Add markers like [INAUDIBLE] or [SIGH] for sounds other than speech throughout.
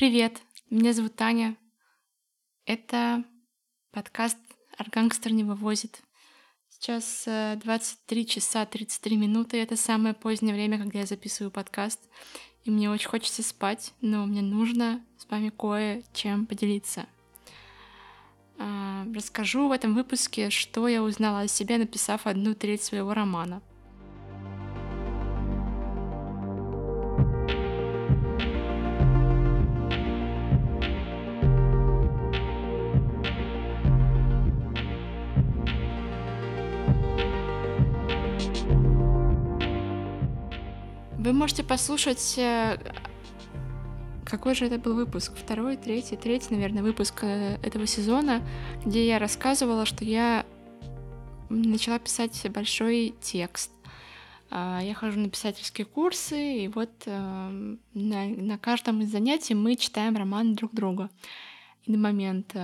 Привет, меня зовут Таня. Это подкаст «Аргангстер не вывозит». Сейчас 23 э, часа 33 минуты. Это самое позднее время, когда я записываю подкаст. И мне очень хочется спать, но мне нужно с вами кое-чем поделиться. А, расскажу в этом выпуске, что я узнала о себе, написав одну треть своего романа — можете послушать... Э, какой же это был выпуск? Второй, третий, третий, наверное, выпуск э, этого сезона, где я рассказывала, что я начала писать большой текст. А, я хожу на писательские курсы, и вот э, на, на каждом из занятий мы читаем роман друг друга. И на момент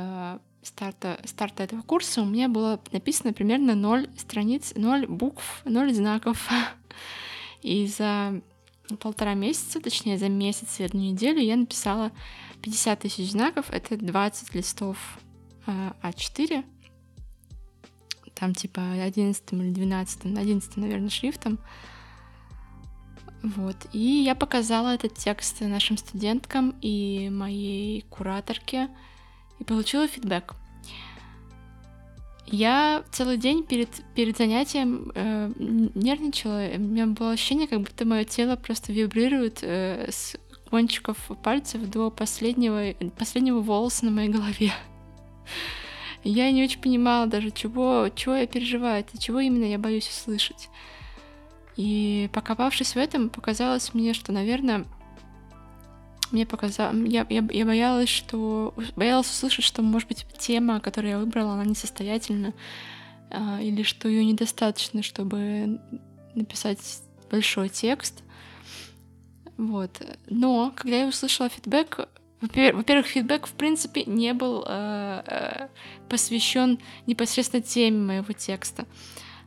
старта, старта этого курса у меня было написано примерно 0 страниц, 0 букв, 0 знаков. [LAUGHS] И за полтора месяца, точнее за месяц и одну неделю я написала 50 тысяч знаков, это 20 листов А4, там типа 11 или 12, 11, наверное, шрифтом. Вот. И я показала этот текст нашим студенткам и моей кураторке и получила фидбэк. Я целый день перед, перед занятием э, нервничала. У меня было ощущение, как будто мое тело просто вибрирует э, с кончиков пальцев до последнего, последнего волоса на моей голове. [LAUGHS] Я не очень понимала даже, чего, чего я переживаю, это чего именно я боюсь услышать. И покопавшись в этом, показалось мне, что, наверное, мне показалось, я, я, я боялась, что боялась услышать, что, может быть, тема, которую я выбрала, она несостоятельна, а, или что ее недостаточно, чтобы написать большой текст. Вот. Но когда я услышала фидбэк, во-первых, фидбэк в принципе не был э, э, посвящен непосредственно теме моего текста.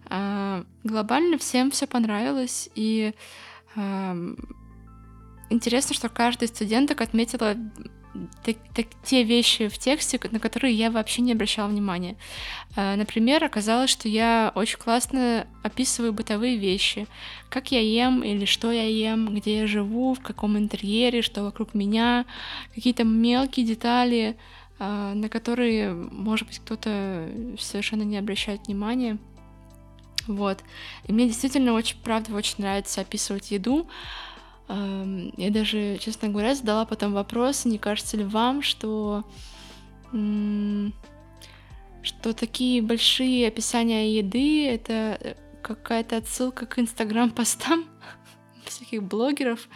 Э, глобально всем все понравилось, и э, интересно, что каждая из студенток отметила так, так, те вещи в тексте, на которые я вообще не обращала внимания. Э, например, оказалось, что я очень классно описываю бытовые вещи. Как я ем или что я ем, где я живу, в каком интерьере, что вокруг меня. Какие-то мелкие детали, э, на которые, может быть, кто-то совершенно не обращает внимания. Вот. И мне действительно очень, правда, очень нравится описывать еду. Я даже, честно говоря, задала потом вопрос, не кажется ли вам, что что такие большие описания еды — это э, какая-то отсылка к инстаграм-постам [LAUGHS] всяких блогеров,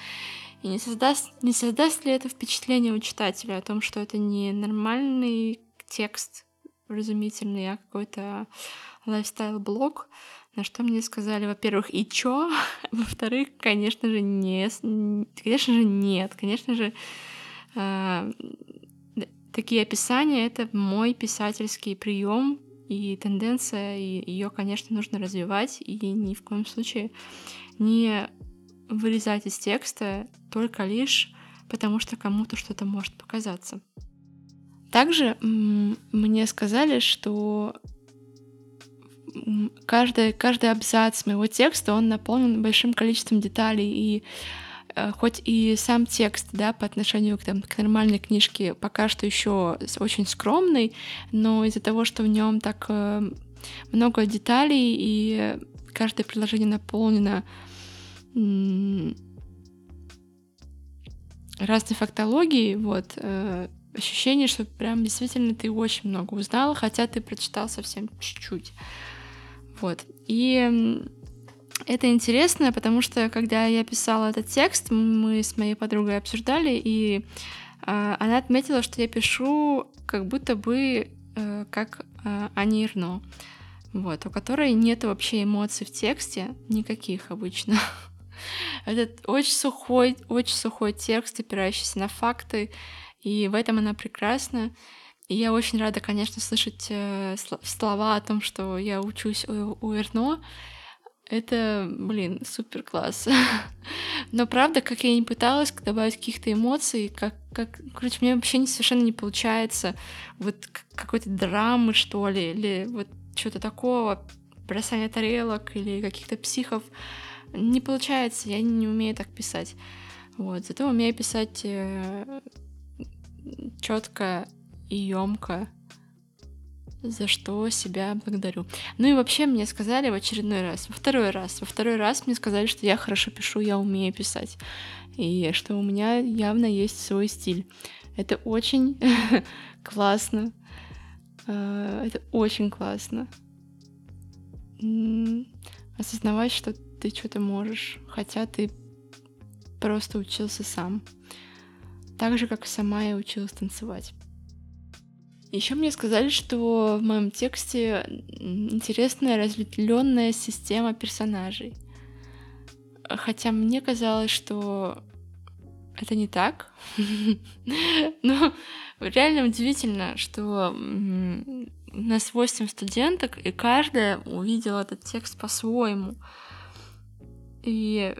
и не создаст, не создаст ли это впечатление у читателя о том, что это не нормальный текст разумительный, а какой-то лайфстайл-блог, на что мне сказали, во-первых, и чё? [LAUGHS] Во-вторых, конечно же, не, конечно же, нет. Конечно же, такие описания — это мой писательский прием и тенденция, и ее, конечно, нужно развивать, и ни в коем случае не вырезать из текста только лишь потому, что кому-то что-то может показаться. Также мне сказали, что каждый, каждый абзац моего текста, он наполнен большим количеством деталей, и э, хоть и сам текст, да, по отношению к, там, к нормальной книжке пока что еще очень скромный, но из-за того, что в нем так э, много деталей, и каждое предложение наполнено разной фактологией, вот, э, ощущение, что прям действительно ты очень много узнал, хотя ты прочитал совсем чуть-чуть. Вот. И это интересно, потому что когда я писала этот текст, мы с моей подругой обсуждали, и э, она отметила, что я пишу как будто бы э, как э, Ани Ирно, вот, у которой нет вообще эмоций в тексте, никаких обычно. [LAUGHS] Этот очень сухой, очень сухой текст, опирающийся на факты, и в этом она прекрасна. И я очень рада, конечно, слышать э, слова о том, что я учусь у, у Эрно. Это, блин, супер класс. [LAUGHS] Но правда, как я не пыталась добавить каких-то эмоций, как, как, короче, мне вообще совершенно не получается вот какой-то драмы, что ли, или вот что-то такого, бросание тарелок или каких-то психов. Не получается, я не умею так писать. Вот, зато умею писать э, четко и емко за что себя благодарю. Ну и вообще мне сказали в очередной раз, во второй раз, во второй раз мне сказали, что я хорошо пишу, я умею писать, и что у меня явно есть свой стиль. Это очень [LAUGHS] классно. А, это очень классно. Осознавать, что ты что-то можешь, хотя ты просто учился сам. Так же, как сама я училась танцевать. Еще мне сказали, что в моем тексте интересная разветвленная система персонажей. Хотя мне казалось, что это не так. [LAUGHS] Но реально удивительно, что у нас 8 студенток, и каждая увидела этот текст по-своему. И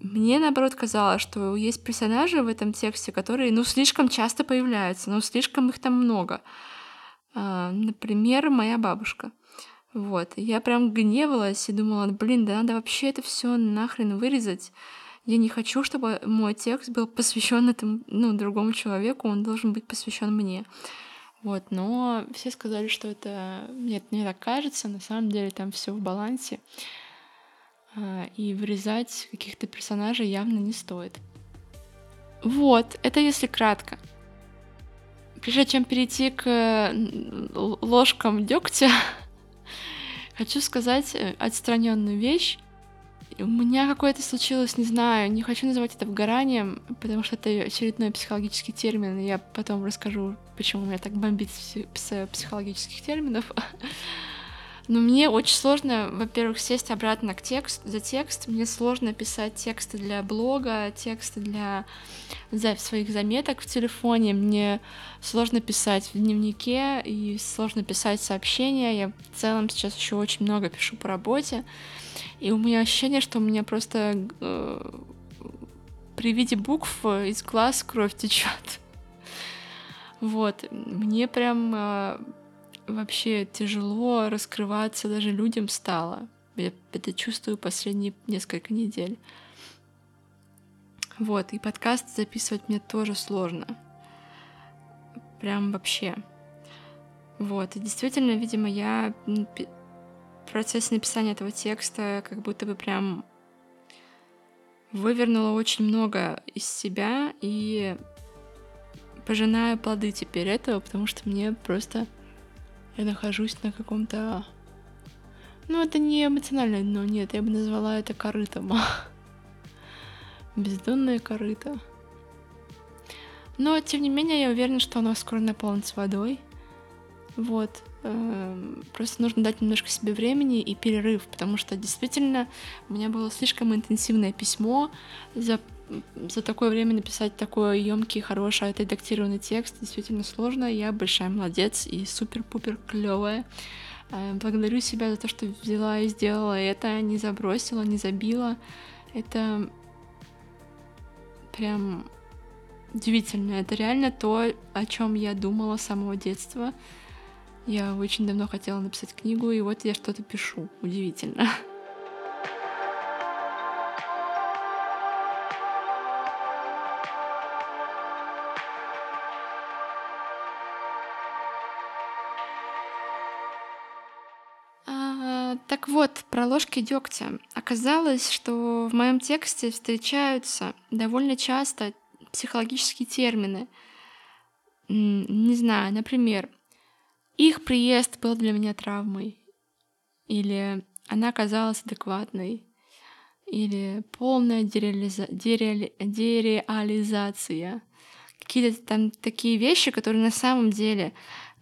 мне, наоборот, казалось, что есть персонажи в этом тексте, которые, ну, слишком часто появляются, ну, слишком их там много. А, например, моя бабушка. Вот. Я прям гневалась и думала, блин, да надо вообще это все нахрен вырезать. Я не хочу, чтобы мой текст был посвящен этому, ну, другому человеку, он должен быть посвящен мне. Вот, но все сказали, что это нет, мне так кажется, на самом деле там все в балансе. А, и вырезать каких-то персонажей явно не стоит. Вот, это если кратко. Прежде чем перейти к ложкам дегтя, [LAUGHS] хочу сказать э, отстраненную вещь. У меня какое-то случилось, не знаю, не хочу называть это выгоранием, потому что это очередной психологический термин, и я потом расскажу, почему меня так бомбит с психологических терминов. [LAUGHS] Но мне очень сложно, во-первых, сесть обратно к текст, за текст. Мне сложно писать тексты для блога, тексты для за своих заметок в телефоне. Мне сложно писать в дневнике и сложно писать сообщения. Я в целом сейчас еще очень много пишу по работе. И у меня ощущение, что у меня просто э, при виде букв из глаз кровь течет. [LAUGHS] Вот, мне прям э, вообще тяжело раскрываться даже людям стало. Я это чувствую последние несколько недель. Вот, и подкаст записывать мне тоже сложно. Прям вообще. Вот, и действительно, видимо, я в процессе написания этого текста как будто бы прям вывернула очень много из себя и пожинаю плоды теперь этого, потому что мне просто я нахожусь на каком-то... Ну, это не эмоциональное дно, нет, я бы назвала это корытом. [LAUGHS] Бездонное корыто. Но, тем не менее, я уверена, что оно скоро наполнится водой. Вот. Эм, просто нужно дать немножко себе времени и перерыв, потому что действительно у меня было слишком интенсивное письмо за за такое время написать такой емкий, хороший, отредактированный текст действительно сложно. Я большая молодец и супер-пупер клевая. Э, благодарю себя за то, что взяла и сделала это, не забросила, не забила. Это прям удивительно. Это реально то, о чем я думала с самого детства. Я очень давно хотела написать книгу, и вот я что-то пишу. Удивительно. [LAUGHS] ложки дегтя. Оказалось, что в моем тексте встречаются довольно часто психологические термины. Не знаю, например, их приезд был для меня травмой, или она казалась адекватной, или полная дереализа... дереали... дереализация. Какие-то там такие вещи, которые на самом деле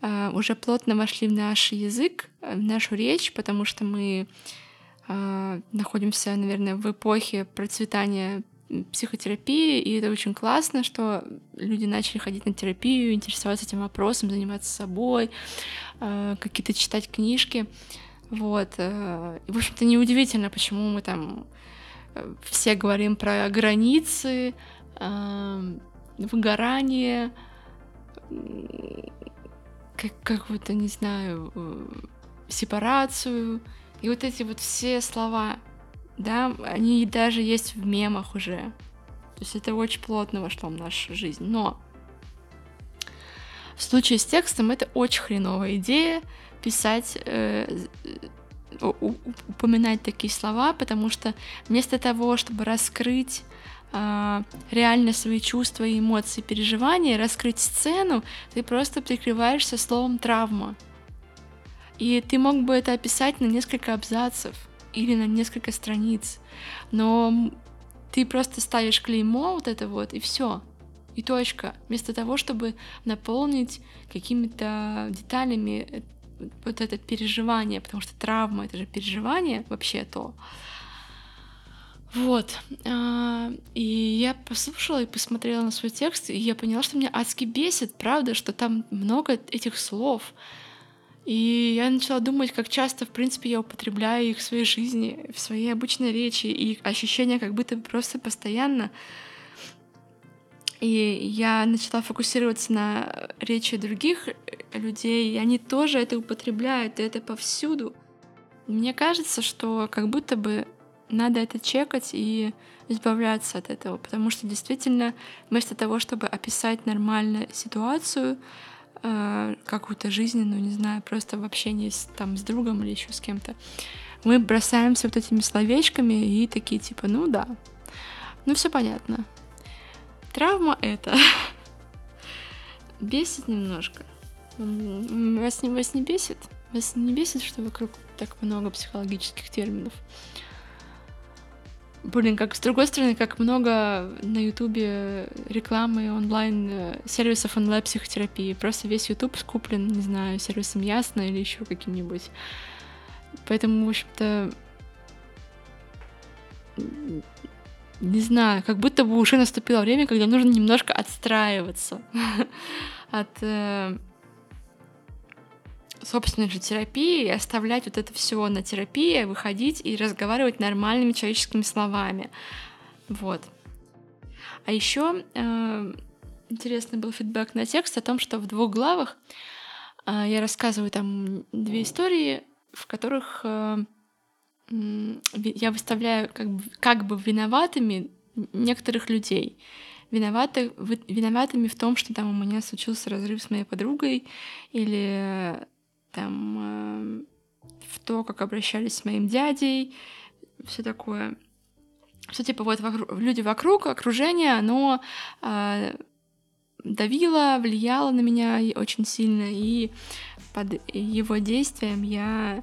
э, уже плотно вошли в наш язык, в нашу речь, потому что мы э, находимся, наверное, в эпохе процветания психотерапии, и это очень классно, что люди начали ходить на терапию, интересоваться этим вопросом, заниматься собой, э, какие-то читать книжки. Вот. Э, и, в общем-то, неудивительно, почему мы там э, все говорим про границы, эм, выгорание, как, какую-то, не знаю, э, сепарацию. И вот эти вот все слова, да, они даже есть в мемах уже. То есть это очень плотно вошло в нашу жизнь. Но в случае с текстом это очень хреновая идея писать, э, упоминать такие слова, потому что вместо того, чтобы раскрыть э, реально свои чувства эмоции, переживания, раскрыть сцену, ты просто прикрываешься словом травма. И ты мог бы это описать на несколько абзацев или на несколько страниц, но ты просто ставишь клеймо вот это вот, и все. И точка. Вместо того, чтобы наполнить какими-то деталями э, вот это переживание, потому что травма — это же переживание вообще то. Вот. А, и я послушала и посмотрела на свой текст, и я поняла, что меня адски бесит, правда, что там много этих слов. И я начала думать, как часто, в принципе, я употребляю их в своей жизни, в своей обычной речи, и ощущение как будто просто постоянно. И я начала фокусироваться на речи других людей, и они тоже это употребляют, и это повсюду. Мне кажется, что как будто бы надо это чекать и избавляться от этого, потому что действительно вместо того, чтобы описать нормально ситуацию, э, какую-то жизненную, не знаю, просто в общении с, там, с другом или еще с кем-то, мы бросаемся вот этими словечками и такие типа, ну да, ну все понятно. Травма это [LAUGHS] бесит немножко. Вас не, вас не бесит? Вас не бесит, что вокруг так много психологических терминов? Блин, как с другой стороны, как много на Ютубе рекламы онлайн э, сервисов онлайн психотерапии. Просто весь Ютуб скуплен, не знаю, сервисом Ясно или еще каким-нибудь. Поэтому, в общем-то, не знаю, как будто бы уже наступило время, когда нужно немножко отстраиваться [LAUGHS] от э, собственной же терапии оставлять вот это все на терапии, выходить и разговаривать нормальными человеческими словами. Вот. А еще э, интересный был фидбэк на текст о том, что в двух главах э, я рассказываю там две истории, в которых э, я выставляю как бы, как бы виноватыми некоторых людей. Виноваты, виноватыми в том, что там у меня случился разрыв с моей подругой, или там э, в то, как обращались с моим дядей, все такое. Что типа вот вокруг, люди вокруг, окружение, оно э, давило, влияло на меня очень сильно, и под его действием я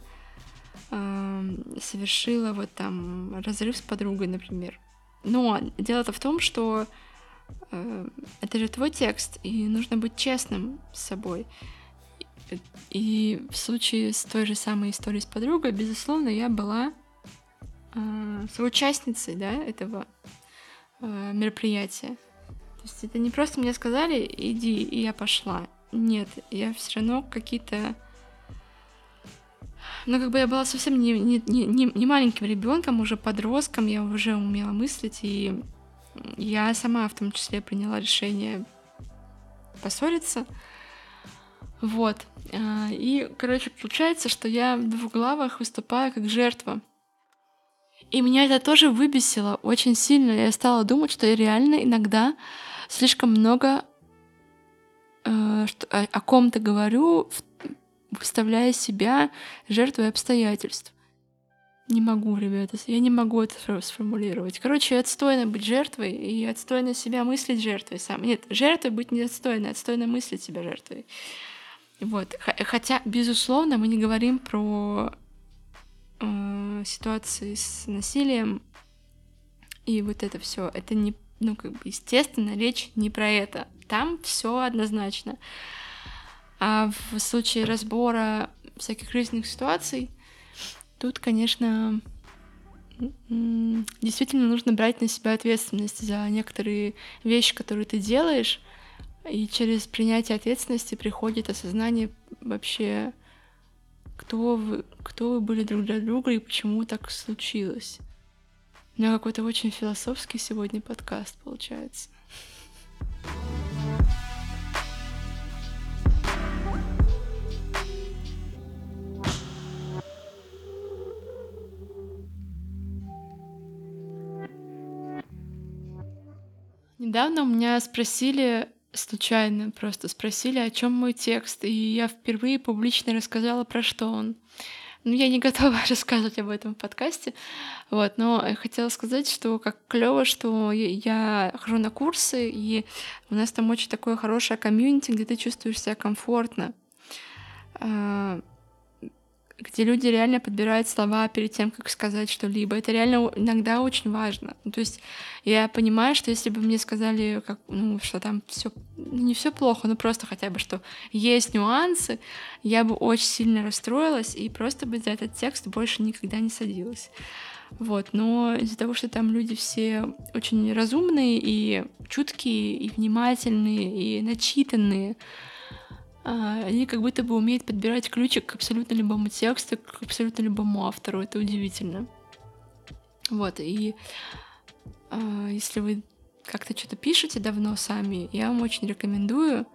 э, совершила вот там разрыв с подругой, например. Но дело-то в том, что э, это же твой текст, и нужно быть честным с собой. И в случае с той же самой историей с подругой, безусловно, я была э, соучастницей да, этого э, мероприятия. То есть это не просто мне сказали, иди, и я пошла. Нет, я все равно какие-то... Ну, как бы я была совсем не, не, не, не маленьким ребенком, уже подростком, я уже умела мыслить, и я сама в том числе приняла решение поссориться. Вот. А, и, короче, получается, что я в двух главах выступаю как жертва. И меня это тоже выбесило очень сильно. Я стала думать, что я реально иногда слишком много э, о, о ком-то говорю, выставляя себя жертвой обстоятельств. Не могу, ребята, я не могу это сформулировать. Короче, отстойно быть жертвой и отстойно себя мыслить жертвой сам. Нет, жертвой быть не отстойно, отстойно мыслить себя жертвой. Вот. Хотя, безусловно, мы не говорим про э, ситуации с насилием и вот это все. Это не, ну, как бы, естественно, речь не про это. Там все однозначно. А в случае разбора всяких жизненных ситуаций, тут, конечно, действительно нужно брать на себя ответственность за некоторые вещи, которые ты делаешь, и через принятие ответственности приходит осознание вообще, кто вы, кто вы были друг для друга и почему так случилось. У меня какой-то очень философский сегодня подкаст получается. Недавно у меня спросили, случайно просто спросили, о чем мой текст, и я впервые публично рассказала, про что он. Ну, я не [LAUGHS] готова рассказывать об этом в подкасте, вот, но я хотела сказать, что как клево, что я хожу на курсы, и у нас там очень такое хорошее комьюнити, где ты чувствуешь себя комфортно. Где люди реально подбирают слова перед тем, как сказать что-либо. Это реально иногда очень важно. Ну, то есть я понимаю, что если бы мне сказали, как, ну, что там все ну, не все плохо, но просто хотя бы, что есть нюансы, я бы очень сильно расстроилась и просто бы за этот текст больше никогда не садилась. Вот, но из-за того, что там люди все очень разумные и чуткие, и внимательные, и начитанные, они как будто бы умеют подбирать ключик к абсолютно любому тексту, к абсолютно любому автору. Это удивительно. Вот, и э, если вы как-то что-то пишете давно сами, я вам очень рекомендую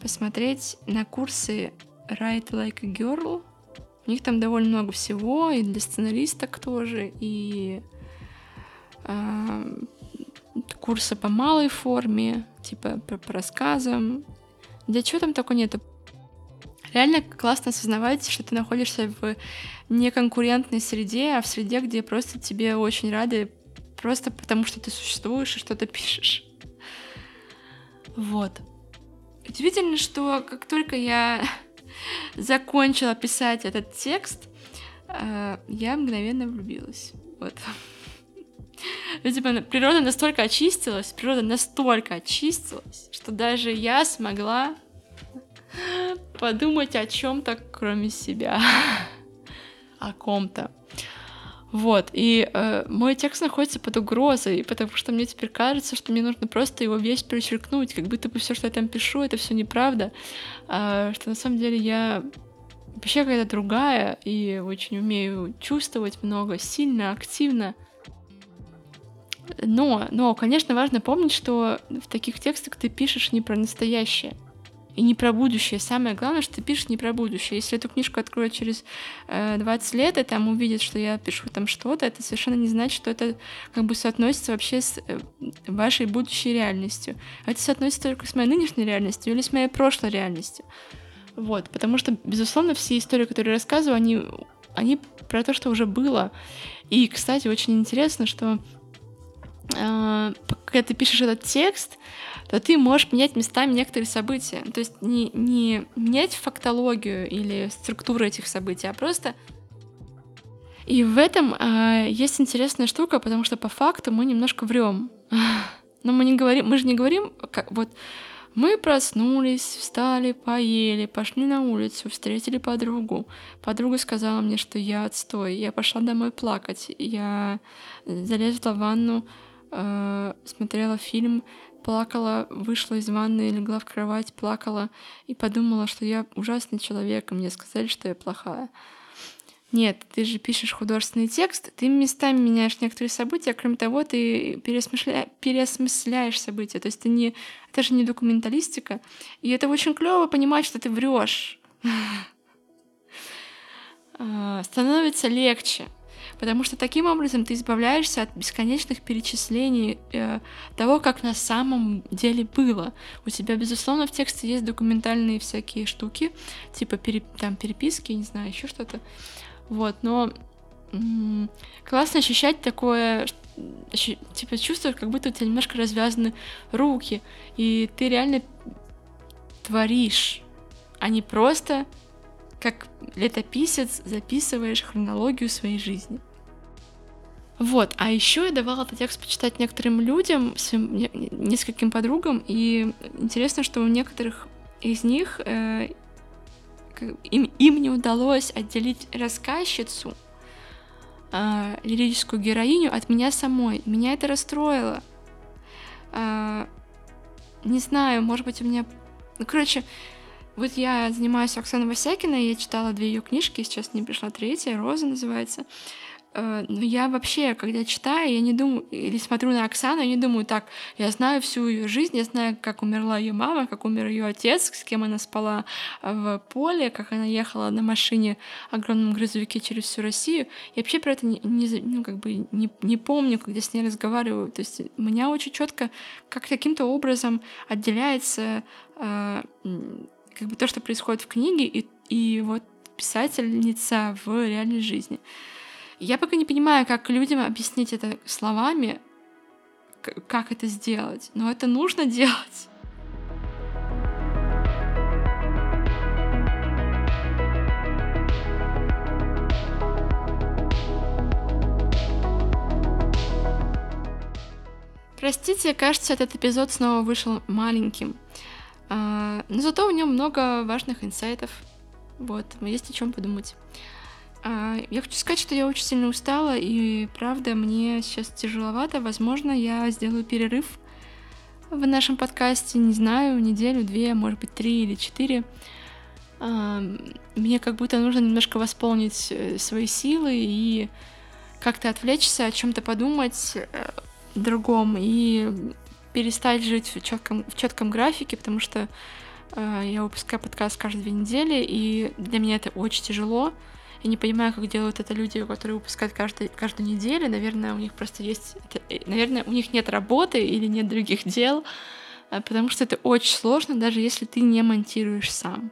посмотреть на курсы Write Like a Girl. У них там довольно много всего, и для сценаристок тоже, и э, курсы по малой форме, типа по, по рассказам, да чего там такого нету? Реально классно осознавать, что ты находишься в неконкурентной среде, а в среде, где просто тебе очень рады, просто потому что ты существуешь и что-то пишешь. Вот. Удивительно, что как только я [LAUGHS] закончила писать этот текст, э, я мгновенно влюбилась. Вот. Видимо, природа настолько очистилась, природа настолько очистилась, что даже я смогла подумать о чем-то, кроме себя, о ком-то. Вот, и э, мой текст находится под угрозой, потому что мне теперь кажется, что мне нужно просто его весь перечеркнуть, как будто бы все, что я там пишу, это все неправда, э, что на самом деле я вообще какая-то другая и очень умею чувствовать много, сильно, активно. Но, но, конечно, важно помнить, что в таких текстах ты пишешь не про настоящее и не про будущее. Самое главное, что ты пишешь не про будущее. Если эту книжку откроют через э, 20 лет, и там увидят, что я пишу там что-то, это совершенно не значит, что это как бы соотносится вообще с э, вашей будущей реальностью. Это соотносится только с моей нынешней реальностью или с моей прошлой реальностью. Вот, потому что, безусловно, все истории, которые я рассказываю, они, они про то, что уже было. И, кстати, очень интересно, что когда ты пишешь этот текст, то ты можешь менять местами некоторые события. То есть не, не менять фактологию или структуру этих событий, а просто... И в этом э, есть интересная штука, потому что по факту мы немножко врем. [LAUGHS] Но мы не говорим, мы же не говорим, как вот мы проснулись, встали, поели, пошли на улицу, встретили подругу. Подруга сказала мне, что я отстой. Я пошла домой плакать. Я залезла в ванну, э, смотрела фильм, плакала, вышла из ванны, легла в кровать, плакала и подумала, что я ужасный человек, и мне сказали, что я плохая. Нет, ты же пишешь художественный текст, ты местами меняешь некоторые события, кроме того, ты переосмысля... переосмысляешь события. То есть ты не... это же не документалистика. И это очень клево понимать, что ты врешь. [LAUGHS] А, становится легче. Потому что таким образом ты избавляешься от бесконечных перечислений э, того, как на самом деле было. У тебя, безусловно, в тексте есть документальные всякие штуки, типа пере, там переписки, не знаю, еще что-то. Вот, но м- классно ощущать такое, типа чувствуешь, как будто у тебя немножко развязаны руки, и ты реально творишь, а не просто как летописец записываешь хронологию своей жизни. Вот, а еще я давала этот текст почитать некоторым людям, своим нескольким подругам, и интересно, что у некоторых из них э, им, им не удалось отделить рассказчицу, э, лирическую героиню от меня самой. Меня это расстроило. Э, не знаю, может быть, у меня... Ну, короче, Вот я занимаюсь Оксаной Васякиной, я читала две ее книжки, сейчас не пришла третья, «Роза» называется. Но я вообще, когда читаю, я не думаю, или смотрю на Оксану, я не думаю, так, я знаю всю ее жизнь, я знаю, как умерла ее мама, как умер ее отец, с кем она спала в поле, как она ехала на машине огромном грузовике через всю Россию. Я вообще про это не, не, ну, как бы не, не помню, когда с ней разговариваю. То есть меня очень четко, как каким-то образом отделяется э, как бы то, что происходит в книге, и, и вот писательница в реальной жизни. Я пока не понимаю, как людям объяснить это словами, как это сделать, но это нужно делать. Простите, кажется, этот эпизод снова вышел маленьким. А, но зато в нем много важных инсайтов. Вот, есть о чем подумать. А, я хочу сказать, что я очень сильно устала, и правда, мне сейчас тяжеловато. Возможно, я сделаю перерыв в нашем подкасте, не знаю, неделю, две, может быть, три или четыре. А, мне как будто нужно немножко восполнить э, свои силы и как-то отвлечься, о чем-то подумать э, другом и перестать жить в четком, в четком графике, потому что э, я выпускаю подкаст каждые две недели, и для меня это очень тяжело. Я не понимаю, как делают это люди, которые выпускают каждый, каждую неделю. Наверное, у них просто есть... Э, наверное, у них нет работы или нет других дел, э, потому что это очень сложно, даже если ты не монтируешь сам.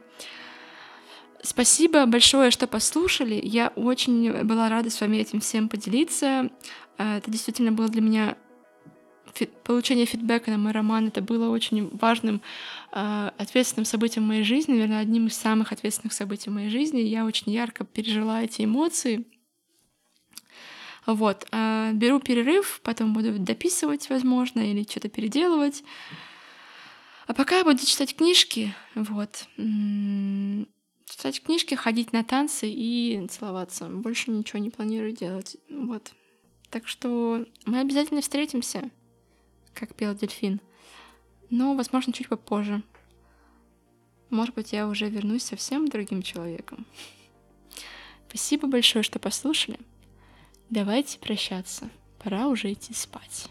Спасибо большое, что послушали. Я очень была рада с вами этим всем поделиться. Э, это действительно было для меня получение фидбэка на мой роман это было очень важным, э, ответственным событием в моей жизни, наверное, одним из самых ответственных событий в моей жизни. Я очень ярко пережила эти эмоции. Вот, э, беру перерыв, потом буду дописывать, возможно, или что-то переделывать. А пока я буду читать книжки, вот, читать книжки, ходить на танцы и целоваться. Больше ничего не планирую делать. Вот. Так что мы обязательно встретимся как пел дельфин. Но, возможно, чуть попозже. Может быть, я уже вернусь совсем другим человеком. Спасибо большое, что послушали. Давайте прощаться. Пора уже идти спать.